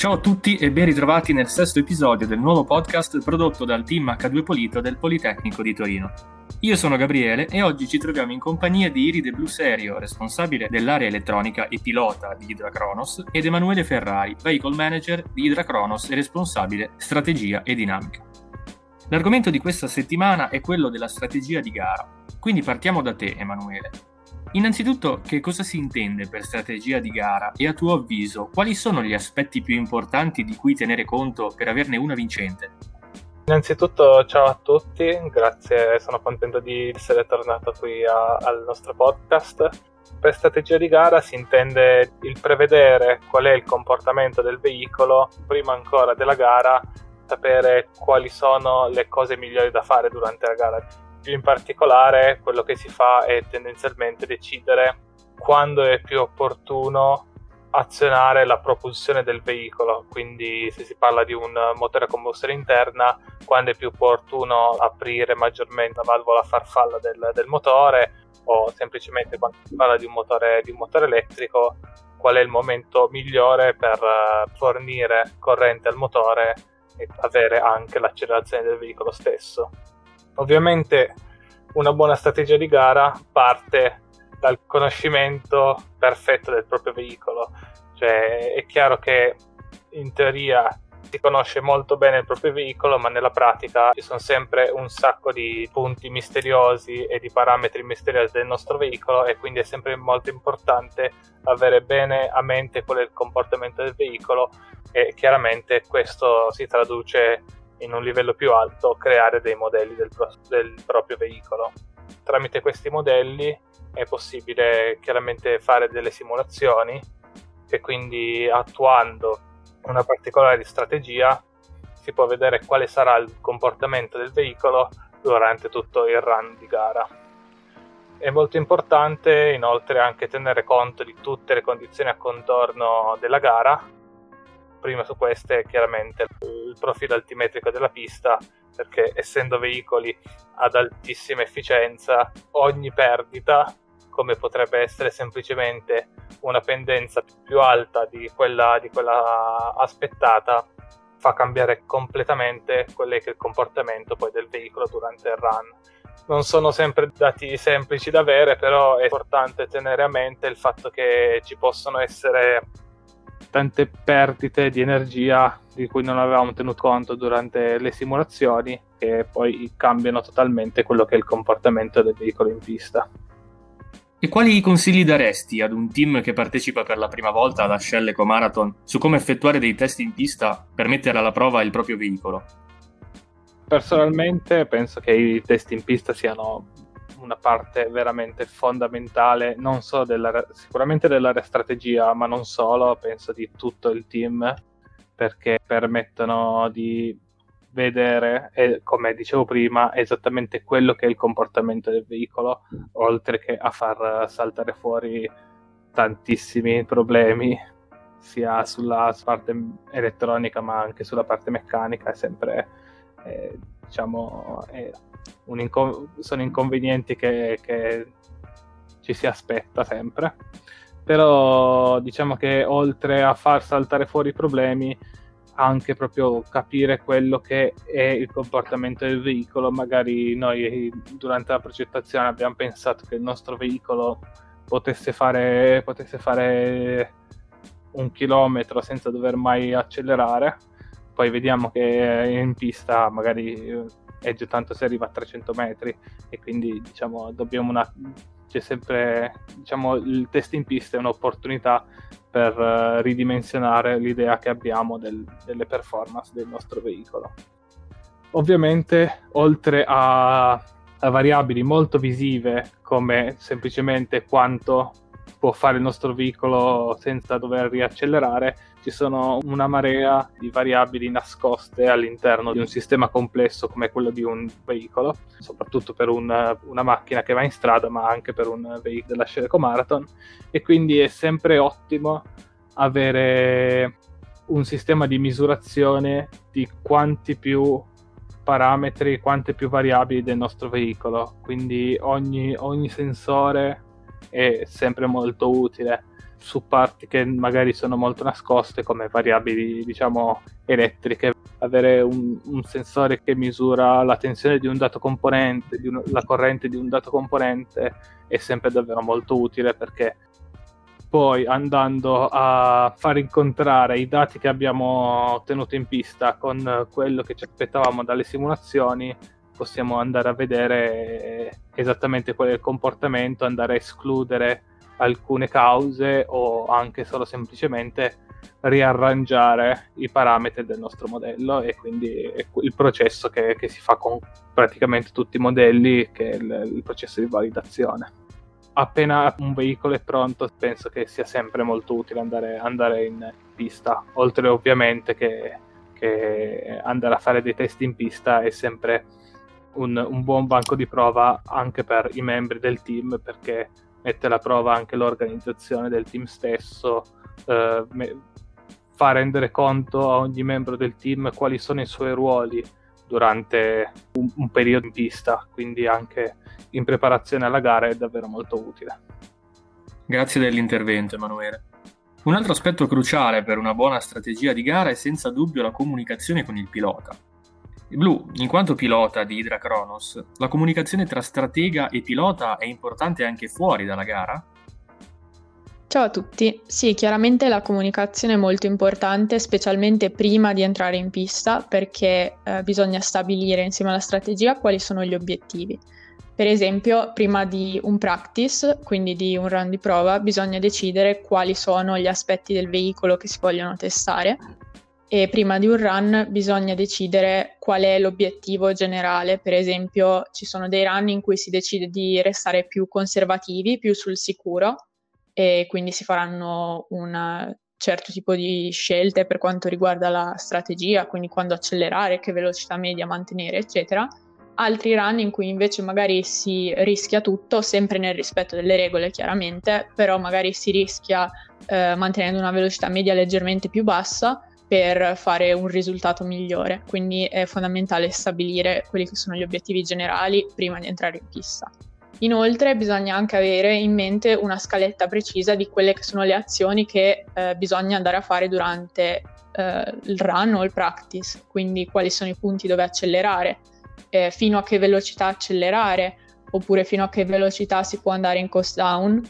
Ciao a tutti e ben ritrovati nel sesto episodio del nuovo podcast prodotto dal team H2 Polito del Politecnico di Torino. Io sono Gabriele e oggi ci troviamo in compagnia di Iride Bluserio, responsabile dell'area elettronica e pilota di Hydracronos, ed Emanuele Ferrari, vehicle manager di Hydracronos e responsabile strategia e dinamica. L'argomento di questa settimana è quello della strategia di gara, quindi partiamo da te Emanuele. Innanzitutto, che cosa si intende per strategia di gara e a tuo avviso quali sono gli aspetti più importanti di cui tenere conto per averne una vincente? Innanzitutto ciao a tutti, grazie, sono contento di essere tornato qui a, al nostro podcast. Per strategia di gara si intende il prevedere qual è il comportamento del veicolo prima ancora della gara, sapere quali sono le cose migliori da fare durante la gara in particolare quello che si fa è tendenzialmente decidere quando è più opportuno azionare la propulsione del veicolo, quindi se si parla di un motore a combustione interna, quando è più opportuno aprire maggiormente la valvola farfalla del, del motore o semplicemente quando si parla di un, motore, di un motore elettrico, qual è il momento migliore per uh, fornire corrente al motore e avere anche l'accelerazione del veicolo stesso. Ovviamente una buona strategia di gara parte dal conoscimento perfetto del proprio veicolo, cioè è chiaro che in teoria si conosce molto bene il proprio veicolo, ma nella pratica ci sono sempre un sacco di punti misteriosi e di parametri misteriosi del nostro veicolo e quindi è sempre molto importante avere bene a mente qual è il comportamento del veicolo e chiaramente questo si traduce in un livello più alto creare dei modelli del, pro- del proprio veicolo. Tramite questi modelli è possibile chiaramente fare delle simulazioni e quindi attuando una particolare strategia si può vedere quale sarà il comportamento del veicolo durante tutto il run di gara. È molto importante inoltre anche tenere conto di tutte le condizioni a contorno della gara prima su queste chiaramente il profilo altimetrico della pista perché essendo veicoli ad altissima efficienza ogni perdita come potrebbe essere semplicemente una pendenza più alta di quella, di quella aspettata fa cambiare completamente quello che è il comportamento poi del veicolo durante il run. Non sono sempre dati semplici da avere, però è importante tenere a mente il fatto che ci possono essere tante perdite di energia di cui non avevamo tenuto conto durante le simulazioni che poi cambiano totalmente quello che è il comportamento del veicolo in pista. E quali consigli daresti ad un team che partecipa per la prima volta alla Shell Eco Marathon su come effettuare dei test in pista per mettere alla prova il proprio veicolo? Personalmente penso che i test in pista siano una parte veramente fondamentale, non solo della, sicuramente della strategia, ma non solo, penso di tutto il team, perché permettono di vedere, e, come dicevo prima, esattamente quello che è il comportamento del veicolo, oltre che a far saltare fuori tantissimi problemi, sia sulla parte elettronica ma anche sulla parte meccanica, è sempre, eh, diciamo, inco- sono inconvenienti che, che ci si aspetta sempre. Però diciamo che oltre a far saltare fuori i problemi, anche proprio capire quello che è il comportamento del veicolo. Magari noi durante la progettazione abbiamo pensato che il nostro veicolo potesse fare, potesse fare un chilometro senza dover mai accelerare. Poi vediamo che in pista magari Edge tanto si arriva a 300 metri e quindi diciamo dobbiamo una c'è sempre diciamo il test in pista è un'opportunità per uh, ridimensionare l'idea che abbiamo del, delle performance del nostro veicolo. Ovviamente oltre a, a variabili molto visive come semplicemente quanto può fare il nostro veicolo senza dover riaccelerare ci sono una marea di variabili nascoste all'interno di un sistema complesso come quello di un veicolo, soprattutto per un, una macchina che va in strada, ma anche per un veicolo della Scereco Marathon. E quindi è sempre ottimo avere un sistema di misurazione di quanti più parametri, quante più variabili del nostro veicolo. Quindi ogni, ogni sensore è sempre molto utile su parti che magari sono molto nascoste come variabili diciamo elettriche. Avere un, un sensore che misura la tensione di un dato componente di un, la corrente di un dato componente è sempre davvero molto utile perché poi andando a far incontrare i dati che abbiamo ottenuto in pista con quello che ci aspettavamo dalle simulazioni possiamo andare a vedere esattamente qual è il comportamento andare a escludere alcune cause o anche solo semplicemente riarrangiare i parametri del nostro modello e quindi è il processo che, che si fa con praticamente tutti i modelli che è il, il processo di validazione. Appena un veicolo è pronto penso che sia sempre molto utile andare, andare in pista oltre ovviamente che, che, andare a fare dei test in pista è sempre un, un buon banco di prova anche per i membri del team perché mette alla prova anche l'organizzazione del team stesso, eh, me- fa rendere conto a ogni membro del team quali sono i suoi ruoli durante un, un periodo in pista, quindi anche in preparazione alla gara è davvero molto utile. Grazie dell'intervento Emanuele. Un altro aspetto cruciale per una buona strategia di gara è senza dubbio la comunicazione con il pilota. Blu, in quanto pilota di Hydra Kronos, la comunicazione tra stratega e pilota è importante anche fuori dalla gara? Ciao a tutti, sì, chiaramente la comunicazione è molto importante, specialmente prima di entrare in pista, perché eh, bisogna stabilire insieme alla strategia quali sono gli obiettivi. Per esempio, prima di un practice, quindi di un run di prova, bisogna decidere quali sono gli aspetti del veicolo che si vogliono testare e prima di un run bisogna decidere qual è l'obiettivo generale. Per esempio, ci sono dei run in cui si decide di restare più conservativi, più sul sicuro e quindi si faranno un certo tipo di scelte per quanto riguarda la strategia, quindi quando accelerare, che velocità media mantenere, eccetera. Altri run in cui invece magari si rischia tutto, sempre nel rispetto delle regole chiaramente, però magari si rischia eh, mantenendo una velocità media leggermente più bassa per fare un risultato migliore. Quindi è fondamentale stabilire quelli che sono gli obiettivi generali prima di entrare in pista. Inoltre bisogna anche avere in mente una scaletta precisa di quelle che sono le azioni che eh, bisogna andare a fare durante eh, il run o il practice, quindi quali sono i punti dove accelerare, eh, fino a che velocità accelerare, oppure fino a che velocità si può andare in cost down,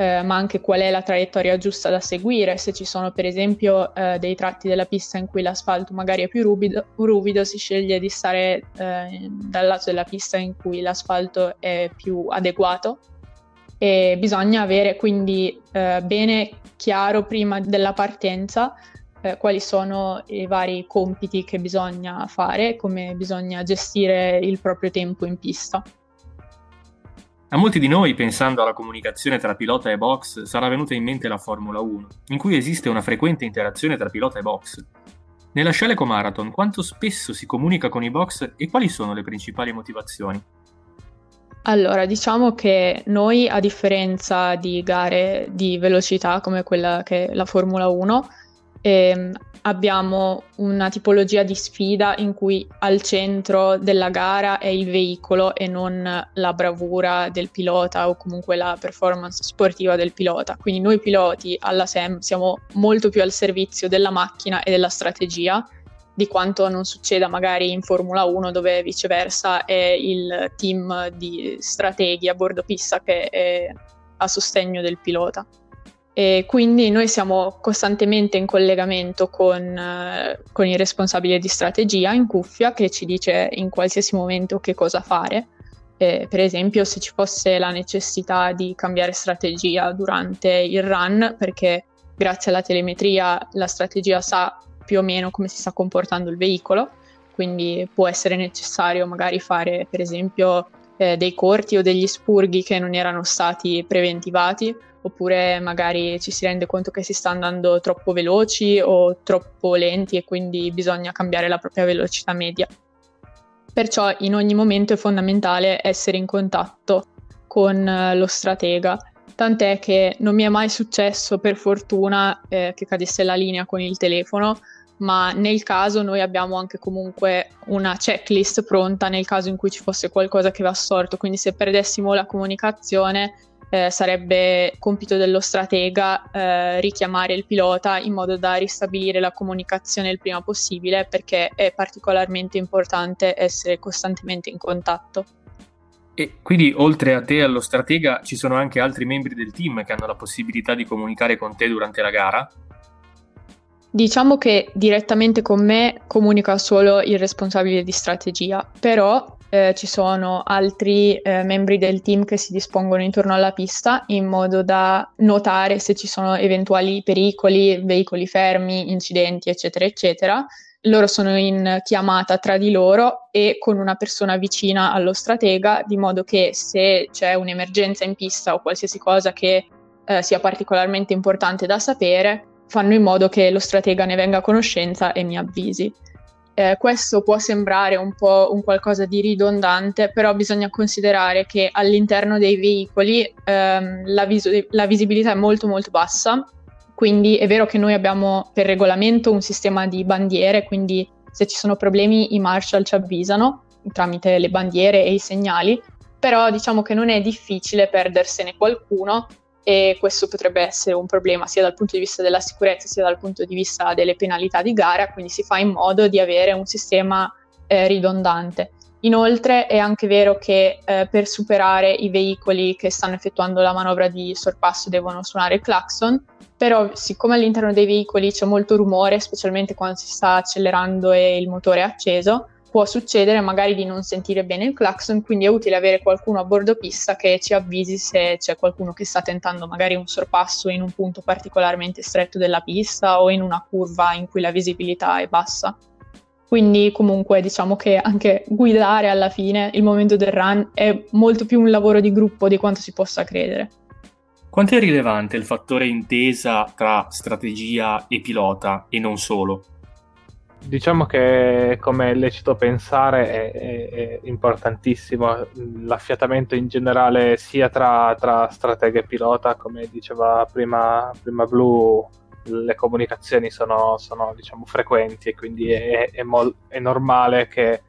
eh, ma anche qual è la traiettoria giusta da seguire. Se ci sono per esempio eh, dei tratti della pista in cui l'asfalto magari è più ruvido, ruvido si sceglie di stare eh, dal lato della pista in cui l'asfalto è più adeguato. E bisogna avere quindi eh, bene chiaro prima della partenza eh, quali sono i vari compiti che bisogna fare, come bisogna gestire il proprio tempo in pista. A molti di noi, pensando alla comunicazione tra pilota e box, sarà venuta in mente la Formula 1, in cui esiste una frequente interazione tra pilota e box. Nella Sheleco Marathon, quanto spesso si comunica con i box e quali sono le principali motivazioni? Allora, diciamo che noi, a differenza di gare di velocità come quella che è la Formula 1, ehm, abbiamo una tipologia di sfida in cui al centro della gara è il veicolo e non la bravura del pilota o comunque la performance sportiva del pilota. Quindi noi piloti alla SEM siamo molto più al servizio della macchina e della strategia di quanto non succeda magari in Formula 1 dove viceversa è il team di strateghi a bordo pista che è a sostegno del pilota. E quindi noi siamo costantemente in collegamento con, eh, con il responsabile di strategia in cuffia che ci dice in qualsiasi momento che cosa fare. Eh, per esempio, se ci fosse la necessità di cambiare strategia durante il run, perché grazie alla telemetria la strategia sa più o meno come si sta comportando il veicolo, quindi può essere necessario magari fare, per esempio, eh, dei corti o degli spurghi che non erano stati preventivati oppure magari ci si rende conto che si sta andando troppo veloci o troppo lenti e quindi bisogna cambiare la propria velocità media. Perciò in ogni momento è fondamentale essere in contatto con eh, lo stratega, tant'è che non mi è mai successo per fortuna eh, che cadesse la linea con il telefono, ma nel caso noi abbiamo anche comunque una checklist pronta nel caso in cui ci fosse qualcosa che va storto, quindi se perdessimo la comunicazione eh, sarebbe compito dello stratega eh, richiamare il pilota in modo da ristabilire la comunicazione il prima possibile perché è particolarmente importante essere costantemente in contatto. E quindi oltre a te e allo stratega ci sono anche altri membri del team che hanno la possibilità di comunicare con te durante la gara? Diciamo che direttamente con me comunica solo il responsabile di strategia, però eh, ci sono altri eh, membri del team che si dispongono intorno alla pista in modo da notare se ci sono eventuali pericoli, veicoli fermi, incidenti, eccetera, eccetera. Loro sono in chiamata tra di loro e con una persona vicina allo stratega, di modo che se c'è un'emergenza in pista o qualsiasi cosa che eh, sia particolarmente importante da sapere, fanno in modo che lo stratega ne venga a conoscenza e mi avvisi. Eh, questo può sembrare un po' un qualcosa di ridondante, però bisogna considerare che all'interno dei veicoli ehm, la, vis- la visibilità è molto molto bassa, quindi è vero che noi abbiamo per regolamento un sistema di bandiere, quindi se ci sono problemi i marshal ci avvisano tramite le bandiere e i segnali, però diciamo che non è difficile perdersene qualcuno e questo potrebbe essere un problema sia dal punto di vista della sicurezza sia dal punto di vista delle penalità di gara, quindi si fa in modo di avere un sistema eh, ridondante. Inoltre è anche vero che eh, per superare i veicoli che stanno effettuando la manovra di sorpasso devono suonare il clacson, però siccome all'interno dei veicoli c'è molto rumore, specialmente quando si sta accelerando e il motore è acceso, può succedere magari di non sentire bene il clacson, quindi è utile avere qualcuno a bordo pista che ci avvisi se c'è qualcuno che sta tentando magari un sorpasso in un punto particolarmente stretto della pista o in una curva in cui la visibilità è bassa. Quindi comunque diciamo che anche guidare alla fine, il momento del run, è molto più un lavoro di gruppo di quanto si possa credere. Quanto è rilevante il fattore intesa tra strategia e pilota e non solo? Diciamo che come è lecito pensare è, è, è importantissimo l'affiatamento in generale sia tra, tra, stratega e pilota, come diceva prima, prima Blue, le comunicazioni sono, sono diciamo, frequenti e quindi è, mol- è, normale che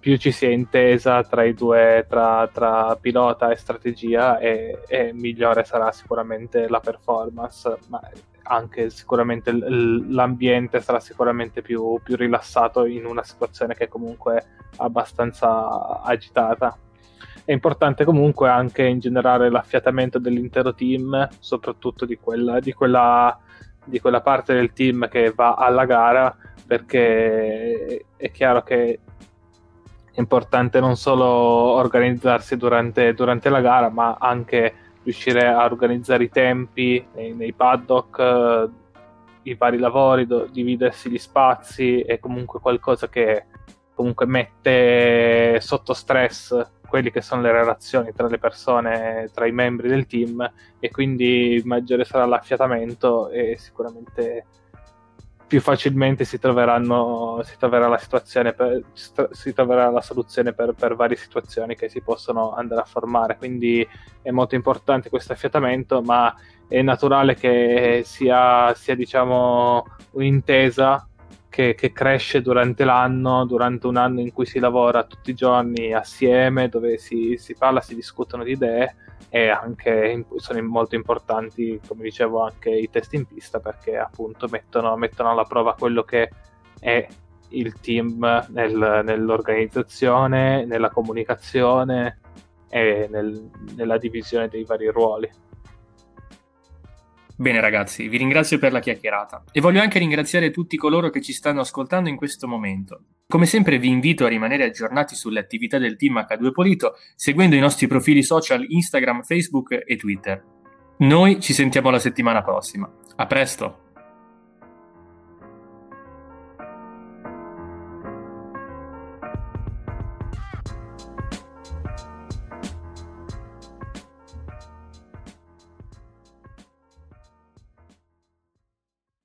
più ci sia intesa tra i due, tra, tra pilota e strategia e, e migliore sarà sicuramente la performance. Ma anche sicuramente l'ambiente sarà sicuramente più, più, rilassato in una situazione che è comunque abbastanza agitata. È importante comunque anche in generale l'affiatamento dell'intero team, soprattutto di quella, di quella, di quella parte del team che va alla gara, perché è chiaro che è importante non solo organizzarsi durante, durante la gara, ma anche riuscire a organizzare i tempi nei, nei paddock, eh, i vari lavori, do, dividersi gli spazi è comunque qualcosa che comunque mette sotto stress quelli che sono le relazioni tra le persone, tra i membri del team e quindi maggiore sarà l'affiatamento e sicuramente più facilmente si, troveranno, si troverà la situazione per, si troverà la soluzione per, per, varie situazioni che si possono andare a formare. Quindi è molto importante questo affiatamento ma è naturale che sia, sia diciamo un'intesa che, che, cresce durante l'anno, durante un anno in cui si lavora tutti i giorni assieme, dove si, si parla, si discutono di idee e anche sono molto importanti, come dicevo, anche i test in pista perché appunto mettono, mettono alla prova quello che è il team nel, nell'organizzazione, nella comunicazione e nel, nella divisione dei vari ruoli. Bene ragazzi, vi ringrazio per la chiacchierata e voglio anche ringraziare tutti coloro che ci stanno ascoltando in questo momento. Come sempre vi invito a rimanere aggiornati sulle attività del team H2 Polito seguendo i nostri profili social Instagram, Facebook e Twitter. Noi ci sentiamo la settimana prossima. A presto!